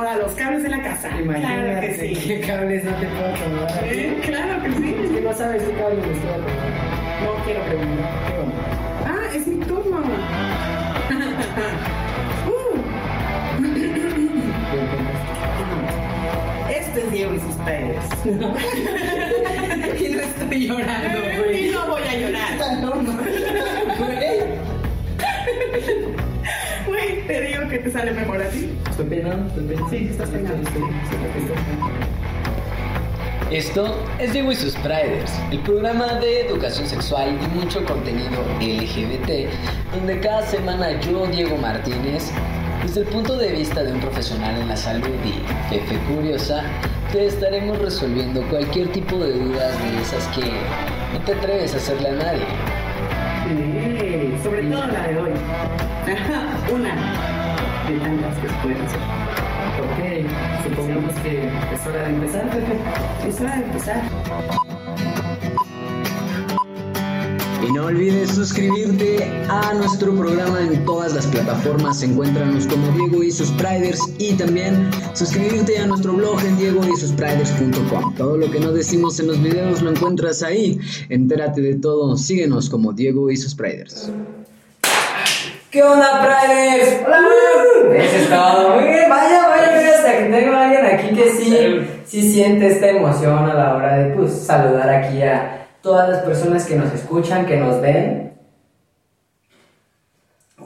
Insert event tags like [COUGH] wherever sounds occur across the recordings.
acomoda los cables de la casa. Imagínate Claro que sí. qué cables no te puedo acomodar. Sí, Claro que Es sí. que no sabes qué cables me estoy acomodando. No quiero preguntar. Ah, es mi turno. [LAUGHS] Uh. Este es Diego y sus padres. [LAUGHS] y no estoy llorando, [LAUGHS] güey. Y no voy a llorar. No. Güey, te digo que te sale mejor así. Estoy penando, estoy penando. Sí, estás penando. Estoy- estoy- estoy- estoy- Esto es Diego y sus Priders, el programa de educación sexual y mucho contenido LGBT, donde cada semana yo, Diego Martínez, desde el punto de vista de un profesional en la salud y jefe curiosa, te estaremos resolviendo cualquier tipo de dudas de esas que no te atreves a hacerle a nadie. Sobre todo la de hoy. [LAUGHS] Una de tantas que pueden ser. Ok, supongamos que es hora de empezar, Pepe. Es hora de empezar. Y no olvides suscribirte a nuestro programa en todas las plataformas. Encuéntranos como Diego y sus Priders y también suscribirte a nuestro blog en diegoysuspriders.com. Todo lo que no decimos en los videos lo encuentras ahí. Entérate de todo. Síguenos como Diego y sus Priders. ¿Qué onda, Priders? ¡Hola! Eso es todo. [LAUGHS] Muy bien, vaya, vaya, mira, hasta que tengo a alguien aquí que sí, sí siente esta emoción a la hora de pues, saludar aquí a todas las personas que nos escuchan, que nos ven.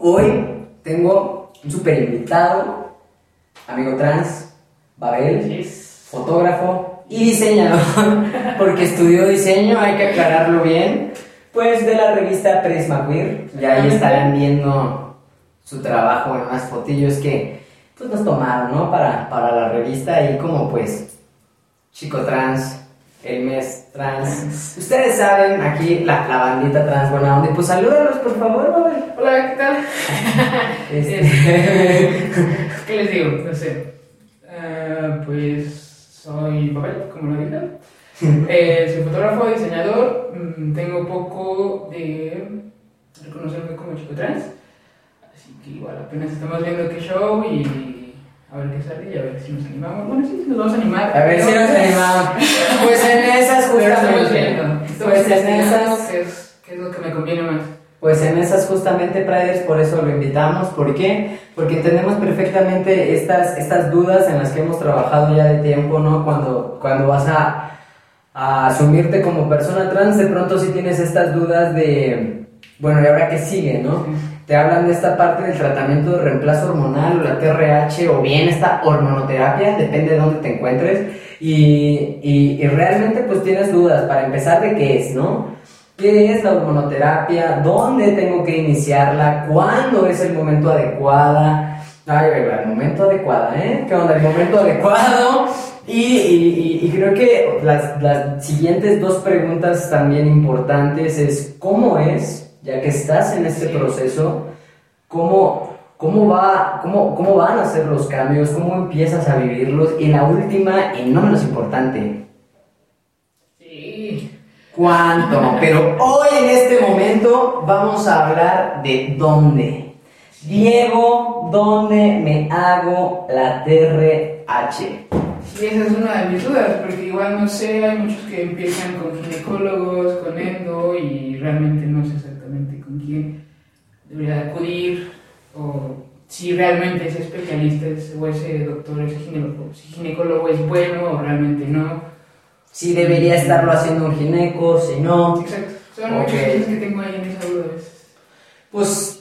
Hoy tengo un super invitado, amigo trans, Babel, fotógrafo y diseñador, [LAUGHS] porque estudió diseño, hay que aclararlo bien, pues de la revista Prisma Queer, y ahí estarán viendo su trabajo en unas fotillos que pues nos tomaron, ¿no? Para, para la revista y como pues chico trans, el mes trans, ustedes saben, aquí la, la bandita trans buena onda, pues salúdalos por favor, Babel. Hola, ¿qué tal? [LAUGHS] Este, ¿Qué les digo? No sé. Ah, pues soy Babel, como lo dije. [LAUGHS] Eh, soy fotógrafo, diseñador. mm, Tengo poco de reconocerme como chico trans. Así que igual apenas estamos viendo qué show y a ver qué sale y a ver si nos animamos. Bueno, sí, nos vamos a animar. A ver si nos animamos. [LAUGHS] Pues en esas justamente. Pues en esas. qué es, qué es lo que me conviene más. Pues en esas justamente Priders, por eso lo invitamos. ¿Por qué? Porque entendemos perfectamente estas, estas dudas en las que hemos trabajado ya de tiempo, ¿no? Cuando, cuando vas a, a asumirte como persona trans, de pronto sí tienes estas dudas de, bueno, ¿y ahora qué sigue, no? Te hablan de esta parte del tratamiento de reemplazo hormonal o la TRH o bien esta hormonoterapia, depende de dónde te encuentres. Y, y, y realmente pues tienes dudas para empezar de qué es, ¿no? ¿Qué es la hormonoterapia? ¿Dónde tengo que iniciarla? ¿Cuándo es el momento ay, ay, el momento adecuado, ¿eh? ¿Qué onda? El momento adecuado. Y, y- y- y creo que las, las siguientes dos preguntas también importantes es ¿cómo es, ya que estás en este Sí. proceso, cómo, cómo, va, cómo, cómo van a ser los cambios, cómo empiezas a vivirlos? Y la última, y no menos importante, Sí. cuánto. [LAUGHS] Pero hoy en este momento vamos a hablar de dónde. Diego, ¿dónde me hago la TRH? Sí, esa es una de mis dudas, porque igual no sé, hay muchos que empiezan con ginecólogos, con endo, y realmente no sé exactamente con quién debería acudir, o si realmente ese especialista es- o ese doctor, ese ginecólogo, si ginecólogo es bueno o realmente no. Si debería estarlo haciendo un gineco, si no. Exacto, son Ok. muchas cosas que tengo ahí en esa duda. Pues,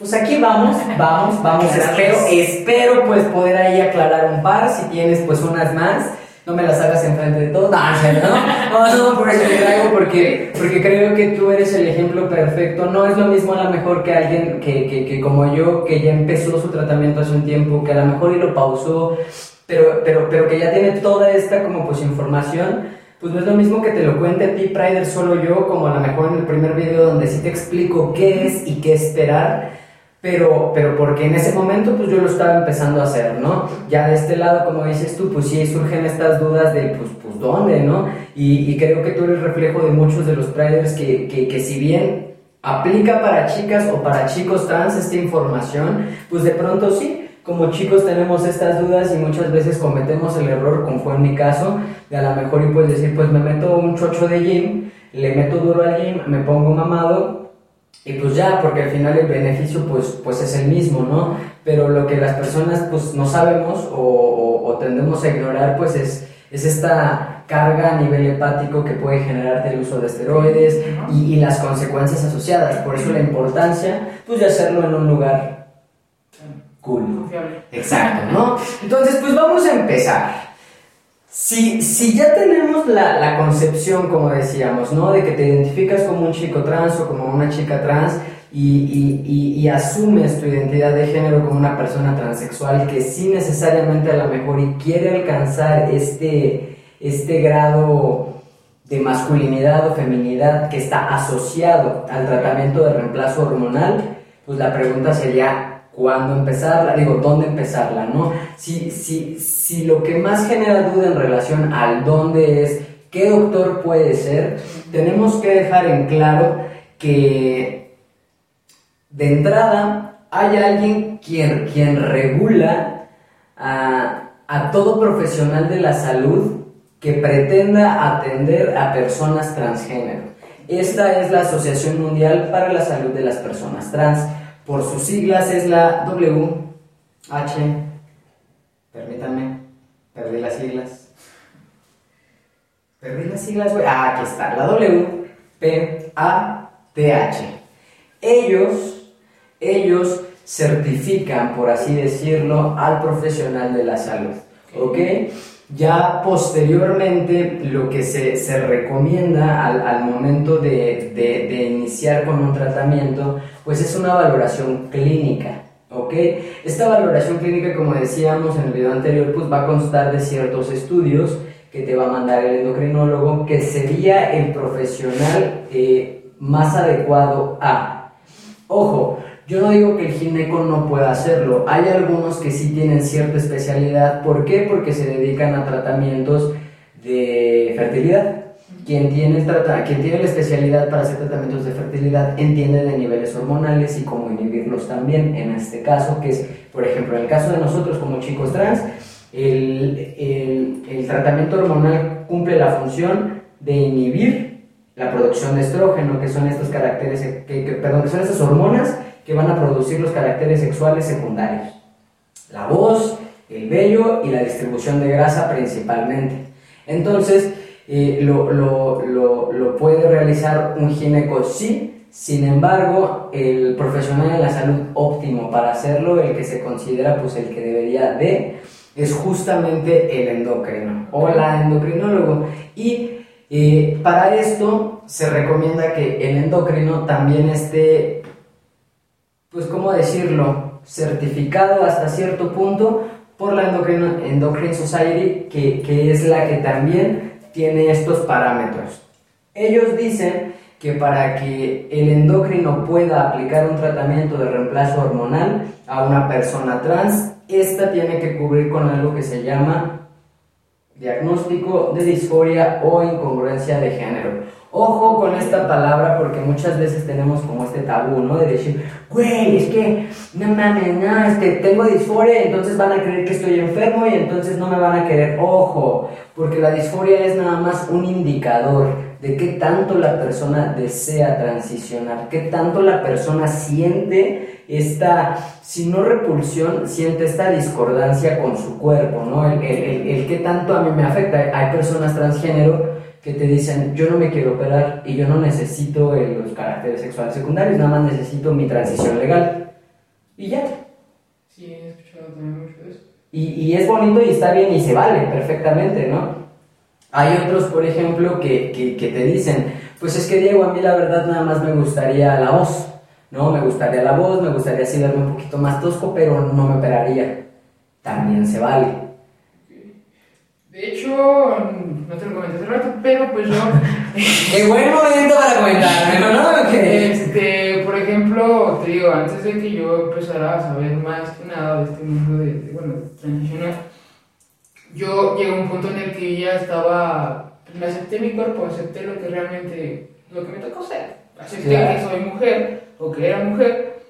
pues aquí vamos, vamos, vamos. Espero, espero pues poder ahí aclarar un par. Si tienes pues unas más, no me las hagas enfrente de todos. No, no, no, por eso te traigo porque, porque creo que tú eres el ejemplo perfecto. No es lo mismo a lo mejor que alguien que, que, que como yo, que ya empezó su tratamiento hace un tiempo, que a lo mejor y lo pausó, pero, pero, pero que ya tiene toda esta como pues información. Pues no es lo mismo que te lo cuente a ti, Prider, solo yo, como a lo mejor en el primer video donde sí te explico qué es y qué esperar, pero, pero porque en ese momento pues yo lo estaba empezando a hacer, ¿no? Ya de este lado, como dices tú, pues sí surgen estas dudas de pues, pues dónde, ¿no? Y, y creo que tú eres reflejo de muchos de los Priders que, que, que si bien aplica para chicas o para chicos trans esta información, pues de pronto sí, como chicos tenemos estas dudas y muchas veces cometemos el error, como fue en mi caso, de a lo mejor y puedes decir, pues me meto un chocho de gym, le meto duro al gym, me pongo mamado y pues ya, porque al final el beneficio pues, pues es el mismo, ¿no? Pero lo que las personas pues no sabemos o, o, tendemos a ignorar pues es, es esta carga a nivel hepático que puede generarte el uso de esteroides y, y las consecuencias asociadas. Por eso la importancia pues de hacerlo en un lugar cool. Exacto, ¿no? Entonces, pues vamos a empezar. Si, si ya tenemos la, la, concepción, como decíamos, ¿no? De que te identificas como un chico trans o como una chica trans y, y, asumes tu identidad de género como una persona transexual que sí necesariamente a lo mejor y quiere alcanzar este, este grado de masculinidad o feminidad que está asociado al tratamiento de reemplazo hormonal, pues la pregunta sería, cuándo empezarla, digo, dónde empezarla, ¿no? Si, si, si lo que más genera duda en relación al dónde es, qué doctor puede ser, tenemos que dejar en claro que de entrada hay alguien quien, quien regula a, a todo profesional de la salud que pretenda atender a personas transgénero. Esta es la Asociación Mundial para la Salud de las Personas Trans por sus siglas es la W, H, permítanme, perdí las siglas. Perdí las siglas, güey. Ah, aquí está, la W, P, A, T, H. Ellos, ellos certifican, por así decirlo, al profesional de la salud. ¿Ok? Ya posteriormente lo que se, se recomienda al, al momento de, de, de, iniciar con un tratamiento, pues es una valoración clínica, ¿ok? Esta valoración clínica, como decíamos en el video anterior, pues va a constar de ciertos estudios que te va a mandar el endocrinólogo, que sería el profesional eh, más adecuado a. Ojo, yo no digo que el gineco no pueda hacerlo. Hay algunos que sí tienen cierta especialidad. ¿Por qué? Porque se dedican a tratamientos de fertilidad. Quien tiene, quien tiene la especialidad para hacer tratamientos de fertilidad entiende de niveles hormonales y cómo inhibirlos también. En este caso, que es, por ejemplo, en el caso de nosotros como chicos trans, el, el, el tratamiento hormonal cumple la función de inhibir la producción de estrógeno, que son estos caracteres, que, que, perdón, que son estas hormonas que van a producir los caracteres sexuales secundarios. La voz, el vello y la distribución de grasa principalmente. Entonces, eh, lo, lo, lo, lo, puede realizar un gineco sí, sin embargo, el profesional de la salud óptimo para hacerlo, el que se considera pues el que debería de, es justamente el endocrino o la endocrinólogo. Y eh, para esto se recomienda que el endocrino también esté pues, ¿cómo decirlo?, certificado hasta cierto punto por la Endocrine, Society, que, que es la que también tiene estos parámetros. Ellos dicen que para que el endocrino pueda aplicar un tratamiento de reemplazo hormonal a una persona trans, esta tiene que cubrir con algo que se llama diagnóstico de disforia o incongruencia de género. Ojo con esta palabra porque muchas veces tenemos como este tabú, ¿no? De decir, güey, es que, no mames, no, este, tengo disforia, entonces van a creer que estoy enfermo y entonces no me van a querer. Ojo, porque la disforia es nada más un indicador de qué tanto la persona desea transicionar, qué tanto la persona siente esta, si no repulsión, siente esta discordancia con su cuerpo, ¿no? El, el, el, el qué tanto a mí me afecta. Hay personas transgénero que te dicen, yo no me quiero operar y yo no necesito los caracteres sexuales secundarios, nada más necesito mi transición legal. Y ya. Sí, he escuchado también mucho eso. Y, y es bonito y está bien y se vale perfectamente, ¿no? Hay otros, por ejemplo, que, que, que te dicen, pues es que Diego, a mí la verdad nada más me gustaría la voz, ¿no? Me gustaría la voz, me gustaría así verme un poquito más tosco, pero no me operaría. También se vale. No te lo comenté hace rato, pero pues yo. [LAUGHS] ¡Qué buen momento para comentarme, ¿no? [LAUGHS] Este, por ejemplo, te digo, antes de que yo empezara a saber más que nada de este mundo de, de bueno, transicionar, yo llegué a un punto en el que ya estaba. Me acepté mi cuerpo, acepté lo que realmente. lo que me tocó ser. Acepté claro. que soy mujer o que era mujer,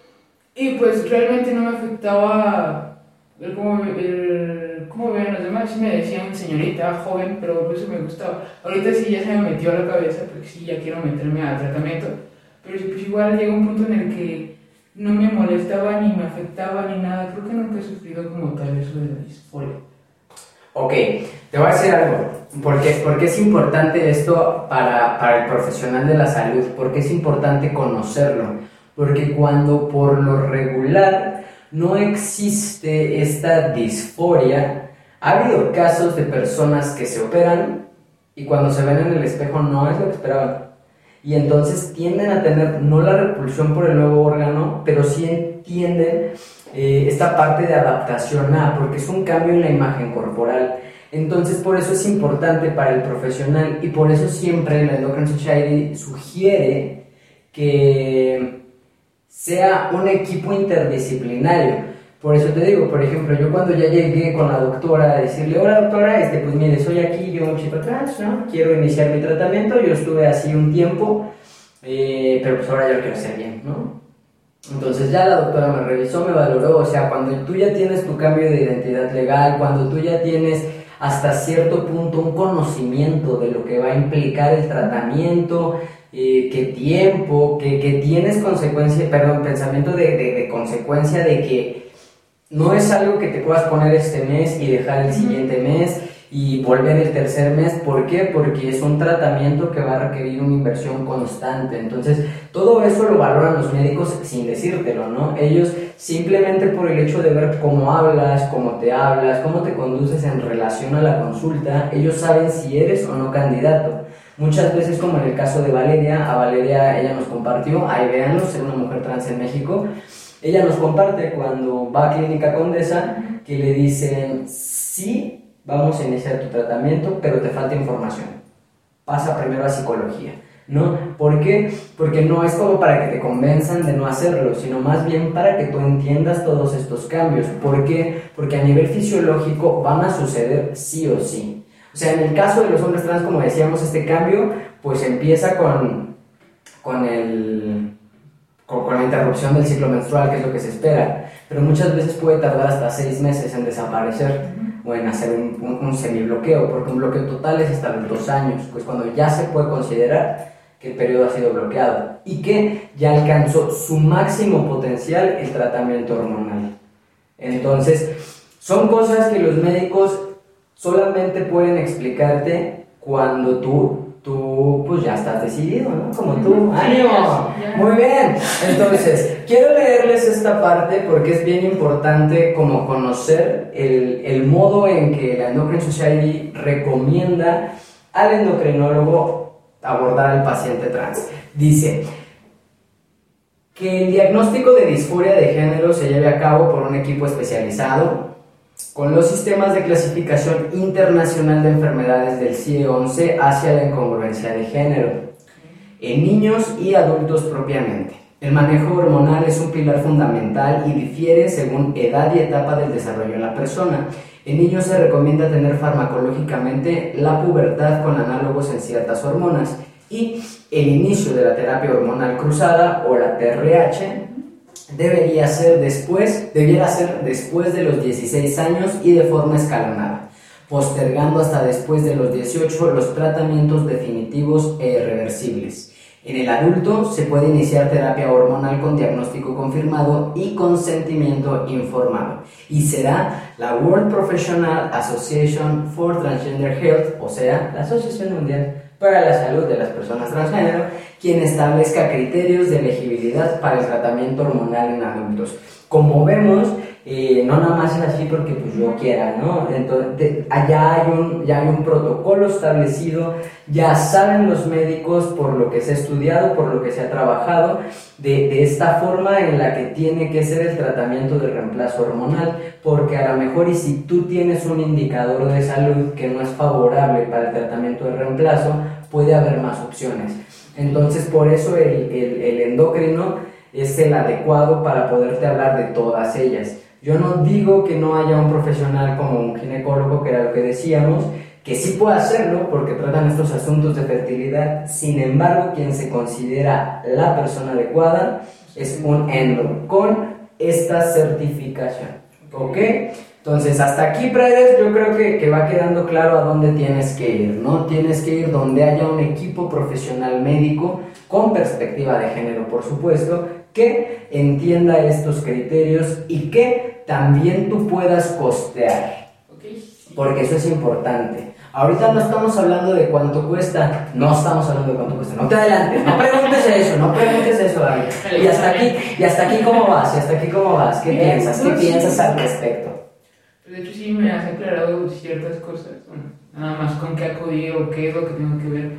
y pues realmente no me afectaba el cómo, el, cómo ven los demás. Sí me decían señorita, joven, pero por eso me gustaba. Ahorita sí ya se me metió a la cabeza, porque sí ya quiero meterme al tratamiento. Pero pues igual llega un punto en el que no me molestaba ni me afectaba ni nada. Creo que nunca he sufrido como tal eso de la disforia. Ok, te voy a decir algo. Porque, porque es importante esto para, para el profesional de la salud, porque es importante conocerlo. Porque cuando por lo regular no existe esta disforia, ha habido casos de personas que se operan y cuando se ven en el espejo no es lo que esperaban y entonces tienden a tener no la repulsión por el nuevo órgano, pero sí entienden eh, esta parte de adaptación a, porque es un cambio en la imagen corporal. Entonces por eso es importante para el profesional y por eso siempre la Endocrine Society sugiere que sea un equipo interdisciplinario por eso te digo, por ejemplo, yo cuando ya llegué con la doctora a decirle, hola doctora, este, pues mire, soy aquí, yo chico atrás, ¿no? Quiero iniciar mi tratamiento, yo estuve así un tiempo, eh, pero pues ahora ya lo quiero hacer bien, ¿no? Entonces ya la doctora me revisó, me valoró, o sea, cuando tú ya tienes tu cambio de identidad legal, cuando tú ya tienes hasta cierto punto un conocimiento de lo que va a implicar el tratamiento, eh, qué tiempo, que, que, tienes consecuencia, perdón, pensamiento de, de, de consecuencia de que no es algo que te puedas poner este mes y dejar el siguiente mes y volver el tercer mes. ¿Por qué? Porque es un tratamiento que va a requerir una inversión constante. Entonces, todo eso lo valoran los médicos sin decírtelo, ¿no? Ellos simplemente por el hecho de ver cómo hablas, cómo te hablas, cómo te conduces en relación a la consulta, ellos saben si eres o no candidato. Muchas veces, como en el caso de Valeria, a Valeria ella nos compartió, ahí véanlo, ser una mujer trans en México, ella nos comparte cuando va a Clínica Condesa que le dicen, sí, vamos a iniciar tu tratamiento, pero te falta información. Pasa primero a psicología. ¿No? ¿Por qué? Porque no es como para que te convenzan de no hacerlo, sino más bien para que tú entiendas todos estos cambios. ¿Por qué? Porque a nivel fisiológico van a suceder sí o sí. O sea, en el caso de los hombres trans, como decíamos, este cambio pues empieza con, con el con, la interrupción del ciclo menstrual, que es lo que se espera, pero muchas veces puede tardar hasta seis meses en desaparecer o en hacer un, un, semibloqueo, porque un bloqueo total es hasta los dos años, pues cuando ya se puede considerar que el periodo ha sido bloqueado y que ya alcanzó su máximo potencial el tratamiento hormonal. Entonces, son cosas que los médicos solamente pueden explicarte cuando tú tú pues ya estás decidido, ¿no? Como tú, ánimo. Muy bien. Entonces, [LAUGHS] quiero leerles esta parte porque es bien importante como conocer el, el modo en que la Endocrine Society recomienda al endocrinólogo abordar al paciente trans. Dice que el diagnóstico de disforia de género se lleve a cabo por un equipo especializado con los sistemas de clasificación internacional de enfermedades del CIE-11 hacia la incongruencia de género, en niños y adultos propiamente. El manejo hormonal es un pilar fundamental y difiere según edad y etapa del desarrollo de la persona. En niños se recomienda tener farmacológicamente la pubertad con análogos en ciertas hormonas y el inicio de la terapia hormonal cruzada o la TRH debería ser después, debiera ser después de los 16 años y de forma escalonada, postergando hasta después de los 18 los tratamientos definitivos e irreversibles. En el adulto se puede iniciar terapia hormonal con diagnóstico confirmado y consentimiento informado. Y será la World Professional Association for Transgender Health, o sea, la Asociación Mundial para la Salud de las Personas Transgénero, quien establezca criterios de elegibilidad para el tratamiento hormonal en adultos. Como vemos, eh, no nada más es así porque pues yo quiera, ¿no? Entonces, allá hay un, ya hay un protocolo establecido, ya saben los médicos por lo que se ha estudiado, por lo que se ha trabajado, de, de esta forma en la que tiene que ser el tratamiento de reemplazo hormonal, porque a lo mejor y si tú tienes un indicador de salud que no es favorable para el tratamiento de reemplazo, puede haber más opciones. Entonces, por eso el, el, el endocrino es el adecuado para poderte hablar de todas ellas. Yo no digo que no haya un profesional como un ginecólogo, que era lo que decíamos, que sí puede hacerlo porque tratan estos asuntos de fertilidad, sin embargo, quien se considera la persona adecuada es un endo con esta certificación. ¿Ok? Entonces, hasta aquí, Prades, yo creo que, que, va quedando claro a dónde tienes que ir, ¿no? Tienes que ir donde haya un equipo profesional médico con perspectiva de género, por supuesto, que entienda estos criterios y que también tú puedas costear. Porque eso es importante. Ahorita no estamos hablando de cuánto cuesta, no estamos hablando de cuánto cuesta. No te adelantes, no preguntes eso, no preguntes eso, David. Y hasta aquí, y hasta aquí cómo vas, y hasta aquí cómo vas, ¿qué piensas? ¿Qué piensas al respecto? De hecho sí me has aclarado ciertas cosas, bueno, nada más con qué acudir o qué es lo que tengo que ver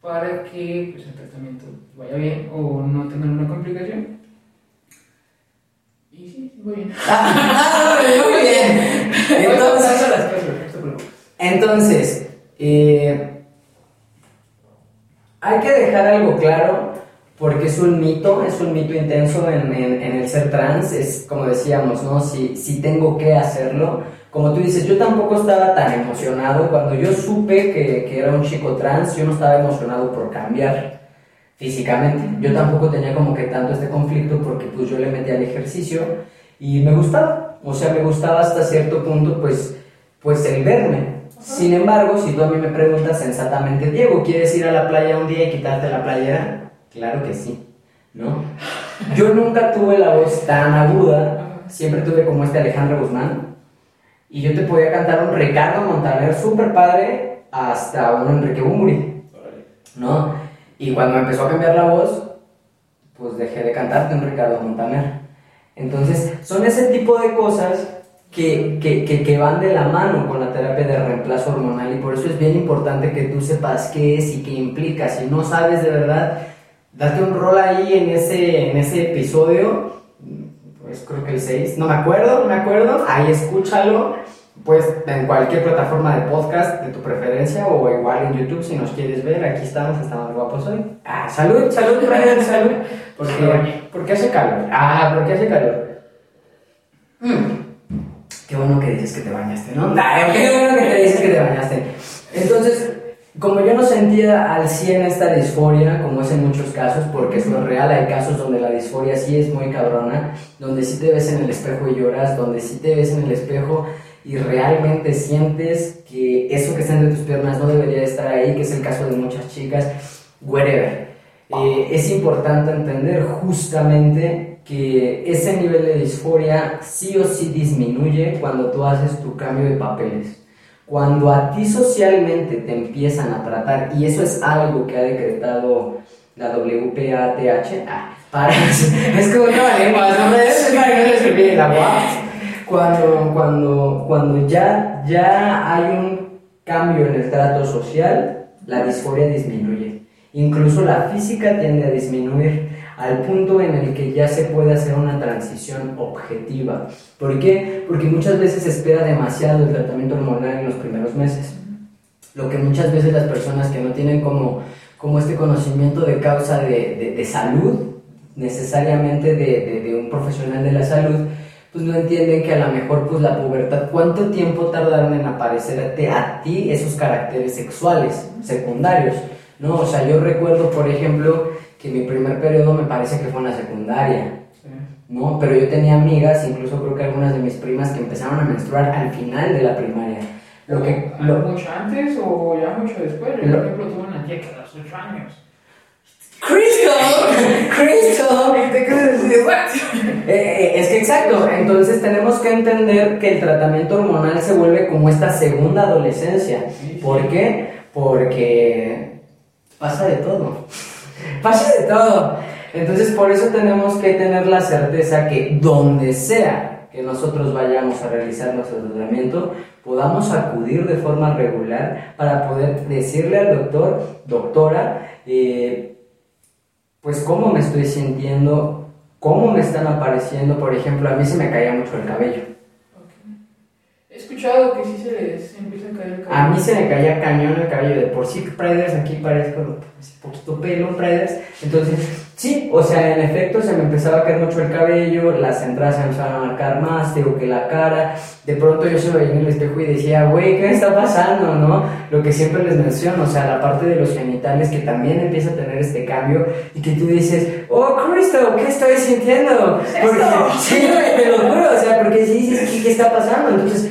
para que pues, el tratamiento vaya bien o no tenga una complicación. Y sí, voy bien. Ah, [LAUGHS] muy bien. Entonces, entonces eh, hay que dejar algo claro porque es un mito, es un mito intenso en, el ser trans, es como decíamos, ¿no? Si, si tengo que hacerlo, como tú dices, yo tampoco estaba tan emocionado, cuando yo supe que, que era un chico trans, yo no estaba emocionado por cambiar físicamente, yo tampoco tenía como que tanto este conflicto porque pues yo le metí al ejercicio y me gustaba, o sea, me gustaba hasta cierto punto pues, pues el verme, sin embargo, si tú a mí me preguntas sensatamente, Diego, ¿quieres ir a la playa un día y quitarte la playera? Claro que sí, ¿no? Yo nunca tuve la voz tan aguda, siempre tuve como este Alejandro Guzmán, y yo te podía cantar un Ricardo Montaner súper padre hasta un Enrique Bumburi, ¿no? Y cuando me empezó a cambiar la voz, pues dejé de cantarte un Ricardo Montaner. Entonces, son ese tipo de cosas que, que, que, que, van de la mano con la terapia de reemplazo hormonal y por eso es bien importante que tú sepas qué es y qué implica. Si no sabes de verdad, date un rol ahí en ese, en ese episodio, pues creo que el 6, no me acuerdo, no me acuerdo, ahí escúchalo, pues en cualquier plataforma de podcast de tu preferencia o igual en YouTube si nos quieres ver, aquí estamos, estamos guapos hoy. Ah, salud, salud, [LAUGHS] salud, porque, porque hace calor, ah, porque hace calor. Mm. Qué bueno que dices que te bañaste, ¿no? Qué bueno que te dices que te bañaste. Entonces, como yo no sentía al 100 esta disforia, como es en muchos casos, porque es lo real, hay casos donde la disforia sí es muy cabrona, donde sí te ves en el espejo y lloras, donde sí te ves en el espejo y realmente sientes que eso que está entre tus piernas no debería estar ahí, que es el caso de muchas chicas, wherever. Eh, es importante entender justamente que ese nivel de disforia sí o sí disminuye cuando tú haces tu cambio de papeles. Cuando a ti socialmente te empiezan a tratar, y eso es algo que ha decretado la WPATH, ah, para, [LAUGHS] es como otra lengua, no es la cuando, cuando, cuando ya, ya hay un cambio en el trato social, la disforia disminuye. Incluso la física tiende a disminuir al punto en el que ya se puede hacer una transición objetiva. ¿Por qué? Porque muchas veces se espera demasiado el tratamiento hormonal en los primeros meses. Lo que muchas veces las personas que no tienen como, como este conocimiento de causa de, de, salud, necesariamente de, de, un profesional de la salud, pues no entienden que a lo mejor pues la pubertad, ¿cuánto tiempo tardaron en aparecerte a ti esos caracteres sexuales secundarios? ¿no? O sea, yo recuerdo, por ejemplo, que mi primer periodo me parece que fue en la secundaria. ¿no? Pero yo tenía amigas, incluso creo que algunas de mis primas que empezaron a menstruar al final de la primaria. Lo que, lo, ¿Mucho antes o ya mucho después? Yo, por ejemplo, tuve una tía que a los 8 años. ¡Crystal! [LAUGHS] ¡Crystal! [LAUGHS] Eh, eh, es que exacto, entonces tenemos que entender que el tratamiento hormonal se vuelve como esta segunda adolescencia. ¿Por qué? Porque pasa de todo pasa de todo. Entonces por eso tenemos que tener la certeza que donde sea que nosotros vayamos a realizar nuestro tratamiento, podamos acudir de forma regular para poder decirle al doctor, doctora, eh, pues cómo me estoy sintiendo, cómo me están apareciendo, por ejemplo, a mí se me caía mucho el cabello. He escuchado que sí se les empieza a caer el cabello. A mí se me caía cañón el cabello, de por sí, Priders, aquí parezco poquito pelo, Priders. Entonces, Sí, o sea, en efecto se me empezaba a caer mucho el cabello, las entradas se empezaban a marcar más, digo que la cara, de pronto yo se veía en el espejo y decía, güey, ¿qué me está pasando, no? Lo que siempre les menciono, o sea, la parte de los genitales que también empieza a tener este cambio y que tú dices, oh, Cristo, ¿qué estoy sintiendo? Porque, [LAUGHS] sí, te lo juro, o sea, porque si dices, ¿qué, qué está pasando? Entonces,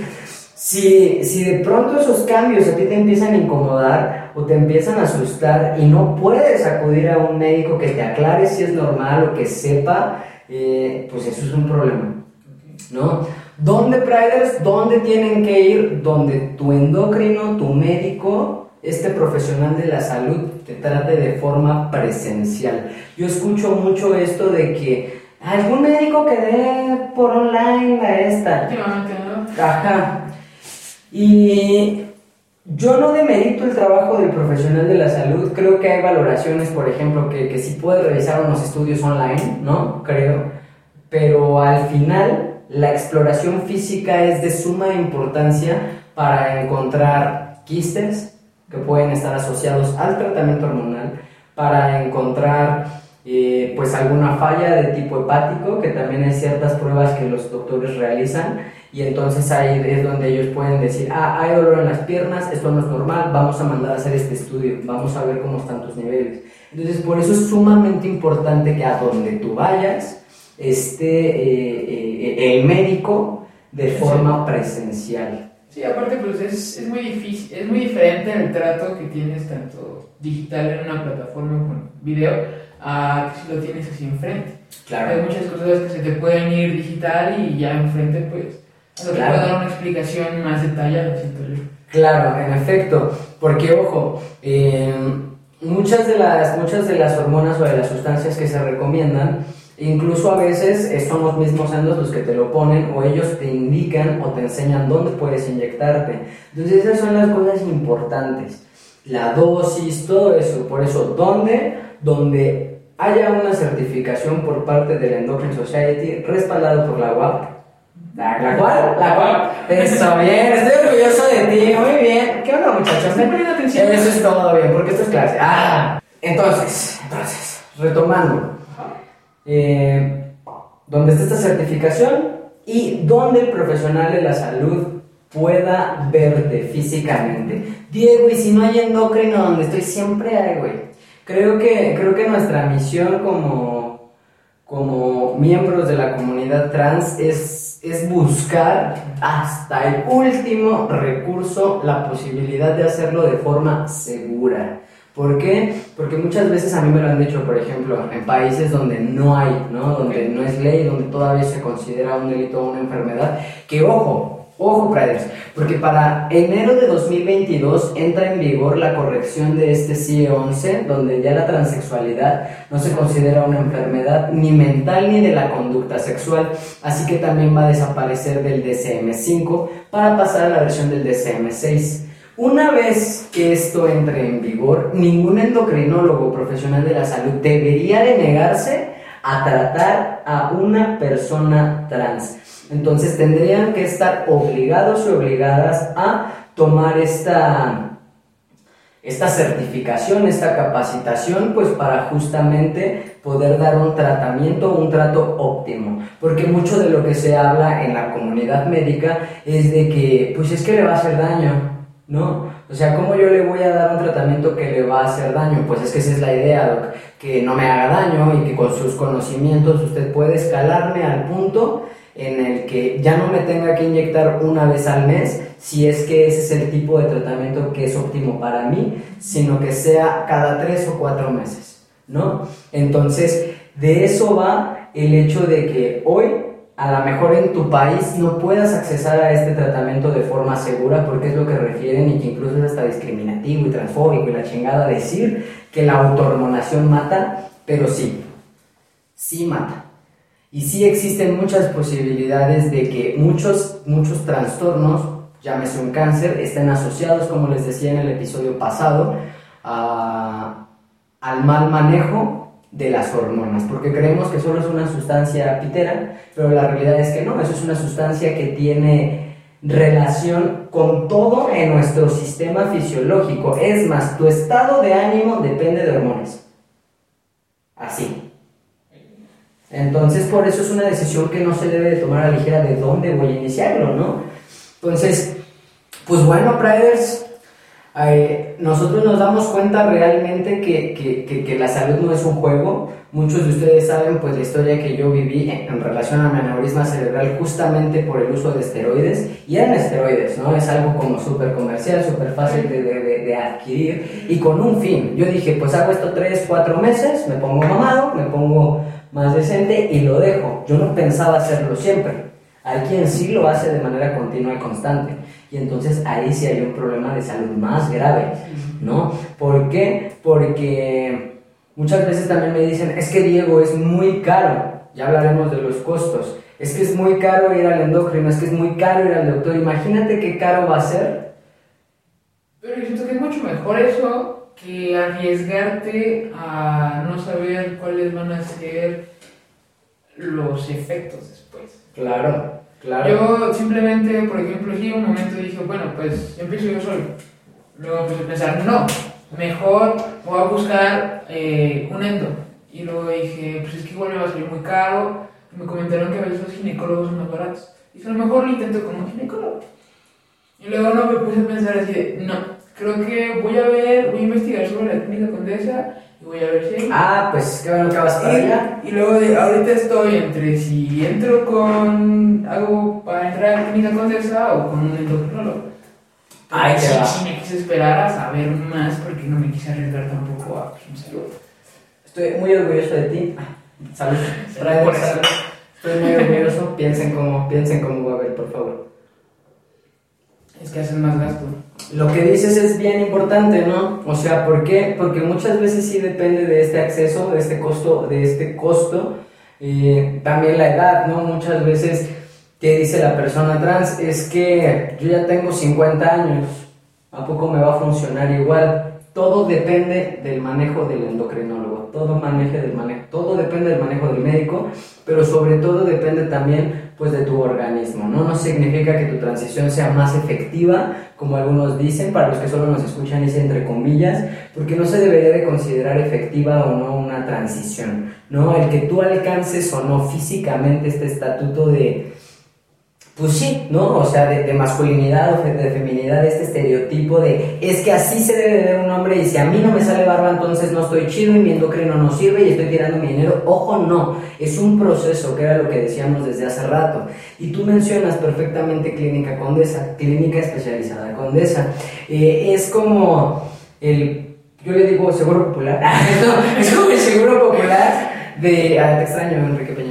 si, si de pronto esos cambios a ti te empiezan a incomodar o te empiezan a asustar y no puedes acudir a un médico que te aclare si es normal o que sepa, eh, pues eso es un problema. ¿No? ¿Dónde, Priders? ¿Dónde tienen que ir? Donde tu endocrino, tu médico, este profesional de la salud te trate de forma presencial. Yo escucho mucho esto de que algún médico que dé por online a esta. Ajá. Y yo no demerito el trabajo del profesional de la salud. Creo que hay valoraciones, por ejemplo, que, que sí puede realizar unos estudios online, ¿no? Creo. Pero al final, la exploración física es de suma importancia para encontrar quistes que pueden estar asociados al tratamiento hormonal, para encontrar eh, pues alguna falla de tipo hepático, que también hay ciertas pruebas que los doctores realizan y entonces ahí es donde ellos pueden decir, ah, hay dolor en las piernas, esto no es normal, vamos a mandar a hacer este estudio, vamos a ver cómo están tus niveles. Entonces por eso es sumamente importante que a donde tú vayas esté eh, eh, el médico de forma presencial. Sí, aparte pues es, es, muy difícil, es muy diferente el trato que tienes tanto digital en una plataforma con video a que si lo tienes así enfrente. Claro. Hay muchas cosas que se te pueden ir digital y ya enfrente pues Claro. te puedo dar una explicación más detallada, siento yo. Claro, en efecto, porque ojo, eh, muchas, de las, muchas de las hormonas o de las sustancias que se recomiendan, incluso a veces eh, son los mismos endos los que te lo ponen o ellos te indican o te enseñan dónde puedes inyectarte. Entonces esas son las cosas importantes, la dosis, todo eso, por eso, ¿dónde? Donde haya una certificación por parte de la Endocrine Society respaldado por la UAP. ¿La, cual? La cual. Eso, bien, estoy orgulloso de ti, muy bien. ¿Qué onda, muchachos? Estoy poniendo atención. Eso es todo bien, porque esto es clase. Ah, entonces, entonces, retomando. Eh, ¿Dónde está esta certificación? Y donde el profesional de la salud pueda verte físicamente. Diego, y si no hay endocrino donde estoy, siempre hay, güey. Creo que, creo que nuestra misión como, como miembros de la comunidad trans es, es buscar hasta el último recurso la posibilidad de hacerlo de forma segura. ¿Por qué? Porque muchas veces a mí me lo han dicho, por ejemplo, en países donde no hay, ¿no? Donde no es ley, donde todavía se considera un delito o una enfermedad, que ojo, ojo, Priders, porque para enero de 2022 entra en vigor la corrección de este CIE 11, donde ya la transexualidad no se considera una enfermedad ni mental ni de la conducta sexual, así que también va a desaparecer del DCM5 para pasar a la versión del DCM6. Una vez que esto entre en vigor, ningún endocrinólogo profesional de la salud debería de negarse a tratar a una persona trans. Entonces tendrían que estar obligados y obligadas a tomar esta, esta certificación, esta capacitación, pues para justamente poder dar un tratamiento, un trato óptimo. Porque mucho de lo que se habla en la comunidad médica es de que, pues es que le va a hacer daño, ¿no? O sea, ¿cómo yo le voy a dar un tratamiento que le va a hacer daño? Pues es que esa es la idea, que no me haga daño y que con sus conocimientos usted puede escalarme al punto en el que ya no me tenga que inyectar una vez al mes, si es que ese es el tipo de tratamiento que es óptimo para mí, sino que sea cada tres o cuatro meses, ¿no? Entonces, de eso va el hecho de que hoy a lo mejor en tu país no puedas accesar a este tratamiento de forma segura porque es lo que refieren y que incluso es hasta discriminativo y transfóbico y la chingada decir que la autohormonación mata, pero sí, sí mata. Y sí existen muchas posibilidades de que muchos, muchos trastornos, llámese un cáncer, estén asociados, como les decía en el episodio pasado, a- al mal manejo de las hormonas, porque creemos que solo es una sustancia pitera, pero la realidad es que no, eso es una sustancia que tiene relación con todo en nuestro sistema fisiológico. Es más, tu estado de ánimo depende de hormonas. Así. Entonces, por eso es una decisión que no se debe de tomar a la ligera de dónde voy a iniciarlo, ¿no? Entonces, pues bueno, Priders, eh, nosotros nos damos cuenta realmente que, que, que, la salud no es un juego. Muchos de ustedes saben pues la historia que yo viví en, relación a mi aneurisma cerebral justamente por el uso de esteroides. Y eran esteroides, ¿no? Es algo como súper comercial, súper fácil de, de, de, adquirir y con un fin. Yo dije, pues hago esto tres, cuatro meses, me pongo mamado, me pongo más decente y lo dejo. Yo no pensaba hacerlo siempre. Hay quien sí lo hace de manera continua y constante. Y entonces ahí sí hay un problema de salud más grave, ¿no? ¿Por qué? Porque muchas veces también me dicen, es que Diego es muy caro. Ya hablaremos de los costos. Es que es muy caro ir al endocrino, es que es muy caro ir al doctor. Imagínate qué caro va a ser. Pero yo siento que es mucho mejor eso que arriesgarte a no saber cuáles van a ser los efectos después. Claro, claro. Yo simplemente, por ejemplo, sí, un momento dije, bueno, pues empiezo yo solo. Luego empecé a pensar, no, mejor voy a buscar eh, un endo. Y luego dije, pues es que igual me va a salir muy caro. me comentaron que a veces los ginecólogos son más baratos. Y a lo mejor lo intento con un ginecólogo. Y luego no me puse a pensar así no, creo que voy a ver, voy a investigar sobre la clínica condesa voy a ver si... Ah, pues qué bueno que vas para allá. Y luego ahorita estoy entre si entro con algo para entrar a la clínica condesa o con un endocrinólogo. Ay, sí, sí, me quise esperar a saber más porque no me quise arriesgar tampoco a pues, un salud. Estoy muy orgulloso de ti. Salud. [LAUGHS] Salud. Estoy muy orgulloso. piensen cómo, piensen cómo va a ver, por favor. Es que hacen más gasto. Lo que dices es bien importante, ¿no? O sea, ¿por qué? Porque muchas veces sí depende de este acceso, de este costo, de este costo. Eh, también la edad, ¿no? Muchas veces, ¿qué dice la persona trans? Es que yo ya tengo 50 años, ¿a poco me va a funcionar igual? Todo depende del manejo del endocrinólogo, todo, maneje del manejo, todo depende del manejo del médico, pero sobre todo depende también pues de tu organismo, ¿no? Significa que tu transición sea más efectiva, como algunos dicen, para los que solo nos escuchan dice entre comillas, porque no se debería de considerar efectiva o no una transición, ¿no? El que tú alcances o no físicamente este estatuto de pues sí, ¿no? O sea, de, masculinidad o de, feminidad, este estereotipo de es que así se debe de ver un hombre y si a mí no me sale barba entonces no estoy chido y mi endocrino no sirve y estoy tirando mi dinero. Ojo, no, es un proceso que era lo que decíamos desde hace rato. Y tú mencionas perfectamente Clínica Condesa, Clínica Especializada Condesa. Eh, es como el, yo le digo seguro popular, [LAUGHS] es como el seguro popular de, ah, te extraño Enrique Peña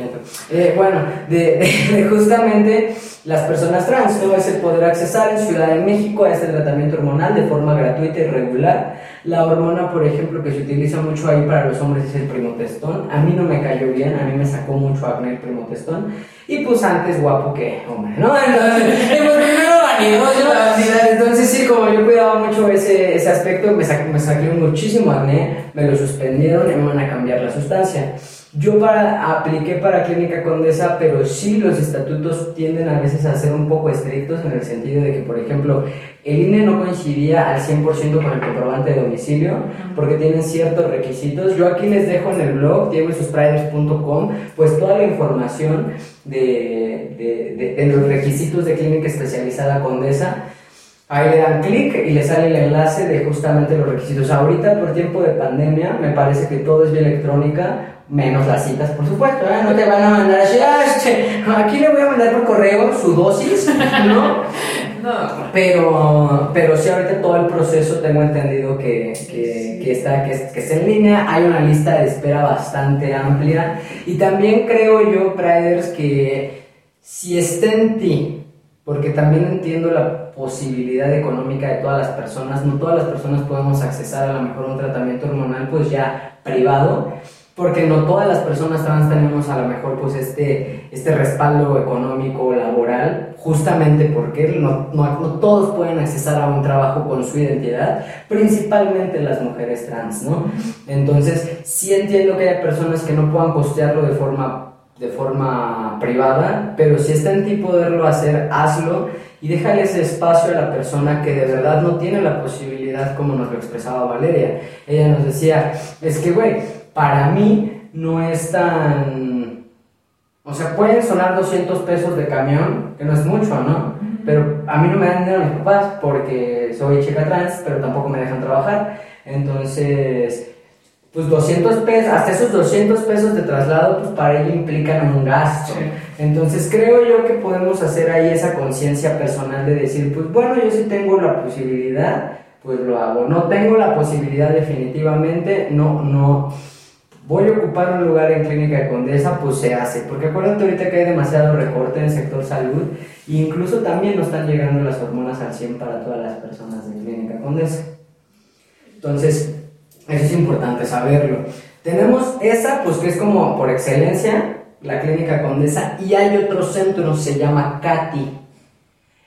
eh, bueno, de, justamente las personas trans, ¿no? Es el poder accesar en Ciudad de México a este tratamiento hormonal de forma gratuita y regular. La hormona, por ejemplo, que se utiliza mucho ahí para los hombres es el primotestón. A mí no me cayó bien, a mí me sacó mucho acné el primotestón. Y pues antes guapo que hombre, ¿no? [LAUGHS] Entonces, pues primero Entonces sí, como yo cuidaba mucho ese, ese aspecto, me, me saqué muchísimo acné, me lo suspendieron y me van a cambiar la sustancia. Yo para, apliqué para Clínica Condesa, pero sí los estatutos tienden a veces a ser un poco estrictos en el sentido de que, por ejemplo, el INE no coincidía al 100% con el comprobante de domicilio porque tienen ciertos requisitos. Yo aquí les dejo en el blog, diegoysuspriders.com, pues toda la información de, de, de, los requisitos de Clínica Especializada Condesa. Ahí le dan clic y le sale el enlace de justamente los requisitos. Ahorita, por tiempo de pandemia, me parece que todo es vía electrónica menos las citas, por supuesto, ¿eh? no te van a mandar así, ah, este, aquí le voy a mandar por correo su dosis, ¿no? [LAUGHS] no. Pero, pero sí, ahorita todo el proceso tengo entendido que, que, que está, que, que está en línea, hay una lista de espera bastante amplia y también creo yo, Priders, que si está en ti, porque también entiendo la posibilidad económica de todas las personas, no todas las personas podemos accesar a lo mejor un tratamiento hormonal pues ya privado, porque no todas las personas trans tenemos a lo mejor pues este, este respaldo económico, laboral, justamente porque no, no, no, todos pueden accesar a un trabajo con su identidad, principalmente las mujeres trans, ¿no? Entonces, sí entiendo que hay personas que no puedan costearlo de forma de forma privada, pero si está en ti poderlo hacer, hazlo y déjale ese espacio a la persona que de verdad no tiene la posibilidad, como nos lo expresaba Valeria. Ella nos decía, es que, güey, para mí no es tan O sea, pueden sonar 200 pesos de camión, que no es mucho, ¿no? Pero a mí no me dan dinero mis papás porque soy chica trans, pero tampoco me dejan trabajar. Entonces, pues 200 pesos, hasta esos 200 pesos de traslado, pues para ella implican un gasto. Sí. Entonces creo yo que podemos hacer ahí esa conciencia personal de decir, pues bueno, yo sí tengo la posibilidad, pues lo hago. No tengo la posibilidad definitivamente, no, no. Voy a ocupar un lugar en Clínica Condesa, pues se hace. Porque acuérdate ahorita que hay demasiado recorte en el sector salud e incluso también no están llegando las hormonas al 100 para todas las personas de Clínica Condesa. Entonces, eso es importante saberlo. Tenemos esa, pues que es como por excelencia, la Clínica Condesa, y hay otro centro, se llama CATI.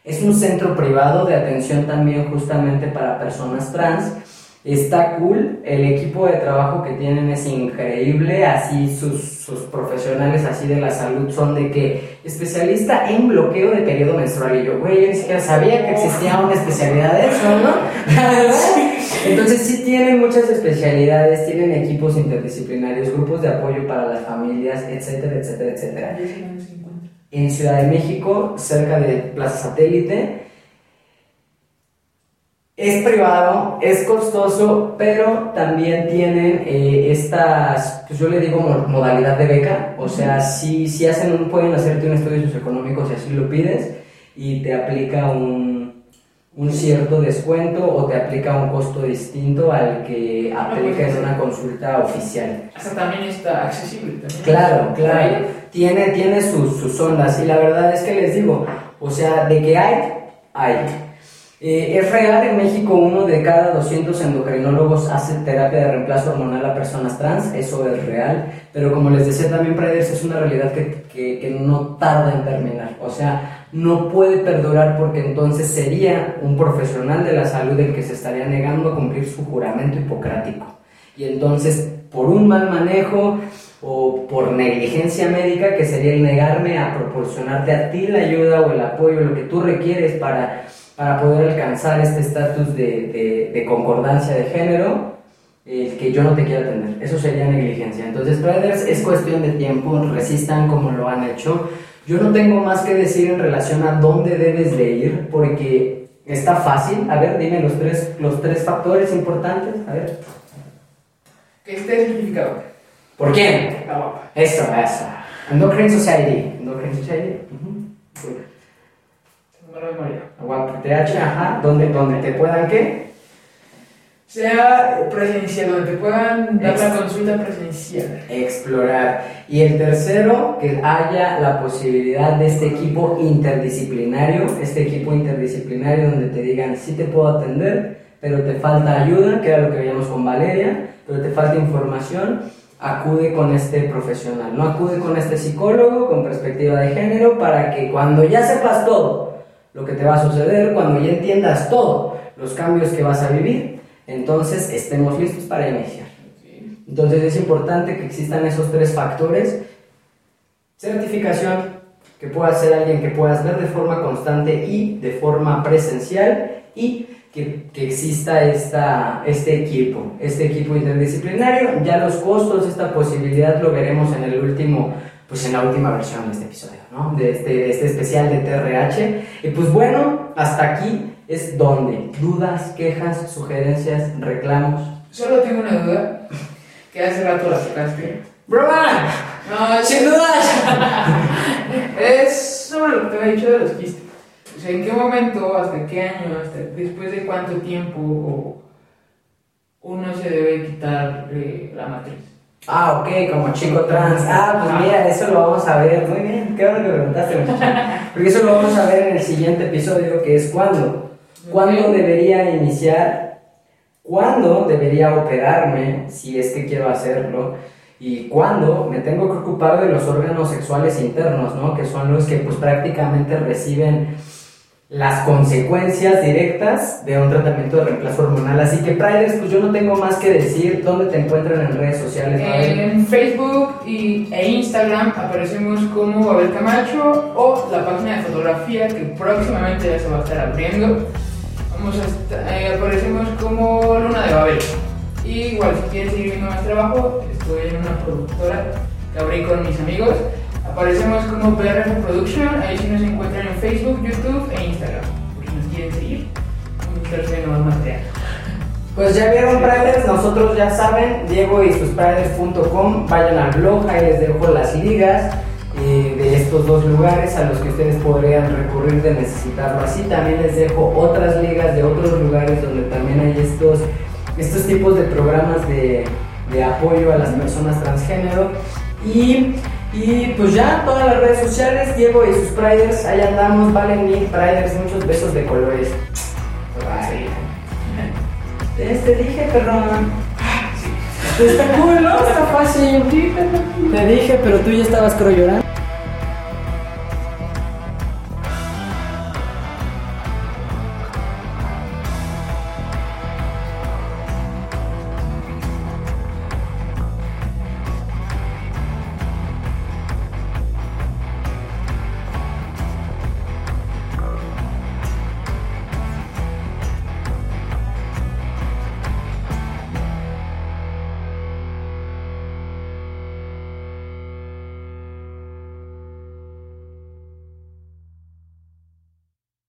Es un centro privado de atención también justamente para personas trans. Está cool, el equipo de trabajo que tienen es increíble, así sus, sus profesionales así de la salud son de que especialista en bloqueo de periodo menstrual. Y yo, güey, yo ni siquiera sabía que existía una especialidad de eso, ¿no? [LAUGHS] Entonces sí tienen muchas especialidades, tienen equipos interdisciplinarios, grupos de apoyo para las familias, etcétera, etcétera, etcétera. En Ciudad de México, cerca de Plaza Satélite, es privado, es costoso, pero también tienen eh, estas, pues yo le digo mo- modalidad de beca, o sea, si, si hacen un, pueden hacerte un estudio socioeconómico si así lo pides y te aplica un, un cierto descuento o te aplica un costo distinto al que aplica en una consulta oficial. Hasta también está accesible. También. Claro, claro. Tiene, tiene sus, sus ondas. Y la verdad es que les digo, o sea, de que hay, hay. Eh, es real en México uno de cada 200 endocrinólogos hace terapia de reemplazo hormonal a personas trans, eso es real, pero como les decía también Priders, es una realidad que, que, que no tarda en terminar, o sea, no puede perdurar porque entonces sería un profesional de la salud el que se estaría negando a cumplir su juramento hipocrático. Y entonces, por un mal manejo o por negligencia médica, que sería el negarme a proporcionarte a ti la ayuda o el apoyo, lo que tú requieres para, para poder alcanzar este estatus de, de- de concordancia de género, el que yo no te quiero atender. Eso sería negligencia. Entonces, Brothers, es cuestión de tiempo, resistan como lo han hecho. Yo no tengo más que decir en relación a dónde debes de ir, porque está fácil. A ver, dime los tres, los tres factores importantes. A ver. Que esté certificado. ¿Por quién? La guapa. Eso, eso. Endocrine Society. Endocrine Society. ujú. Aguanta, TH, ajá. Donde, donde te puedan, ¿qué? Sea presencial, donde te puedan dar la consulta presencial. Explorar. Y el tercero, que haya la posibilidad de este equipo interdisciplinario, este equipo interdisciplinario donde te digan, sí te puedo atender, pero te falta ayuda, que era lo que veíamos con Valeria, pero te falta información, acude con este profesional, no acude con este psicólogo con perspectiva de género para que cuando ya sepas todo lo que te va a suceder, cuando ya entiendas todo los cambios que vas a vivir, entonces estemos listos para iniciar. Entonces es importante que existan esos tres factores. Certificación, que pueda ser alguien que puedas ver de forma constante y de forma presencial y que, que exista esta, este equipo, este equipo interdisciplinario. Ya los costos, esta posibilidad lo veremos en el último, pues en la última versión de este episodio, ¿no? De este, de este especial de TRH. Y pues bueno, hasta aquí es donde dudas, quejas, sugerencias, reclamos. Solo tengo una duda, que hace rato la sacaste. ¡Broma! No, ¡Sin dudas! [LAUGHS] Es sobre lo que te había dicho de los quistes. O sea, ¿en qué momento, hasta qué año, hasta después de cuánto tiempo uno se debe quitar eh, la matriz? Ah, ok, como chico trans. Ah, pues mira, eso lo vamos a ver. Muy bien, qué bueno que preguntaste, muchacha. Porque eso lo vamos a ver en el siguiente episodio, que es cuándo. ¿Cuándo debería iniciar? ¿Cuándo debería operarme, si es que quiero hacerlo? Y cuándo me tengo que ocupar de los órganos sexuales internos, ¿no? Que son los que pues prácticamente reciben las consecuencias directas de un tratamiento de reemplazo hormonal. Así que, Priders, pues yo no tengo más que decir. ¿Dónde te encuentran en redes sociales? En Facebook y, e Instagram aparecemos como Babel Camacho o la página de fotografía que próximamente ya se va a estar abriendo. Vamos a esta- eh, aparecemos como Luna de Babel. Y igual, si quieren seguir viendo más trabajo, estoy en una productora que abrí con mis amigos. Aparecemos como PRF Production, ahí sí nos encuentran en Facebook, YouTube e Instagram. Por si nos quieren seguir, mostrarse nuevo material. Pues ya vieron Priders, nosotros ya saben, Diego y sus Priders.com, vayan al blog, ahí les dejo las ligas eh, de estos dos lugares a los que ustedes podrían recurrir de necesitarlo así. También les dejo otras ligas de otros lugares donde también hay estos, estos tipos de programas de, de apoyo a las personas transgénero. Y, y pues ya todas las redes sociales, Diego y sus Priders, ahí andamos, valen mil Priders, muchos besos de colores. Te dije, perdón. Está cool, ¿no? Está fácil. Te dije, pero tú ya estabas creo llorando.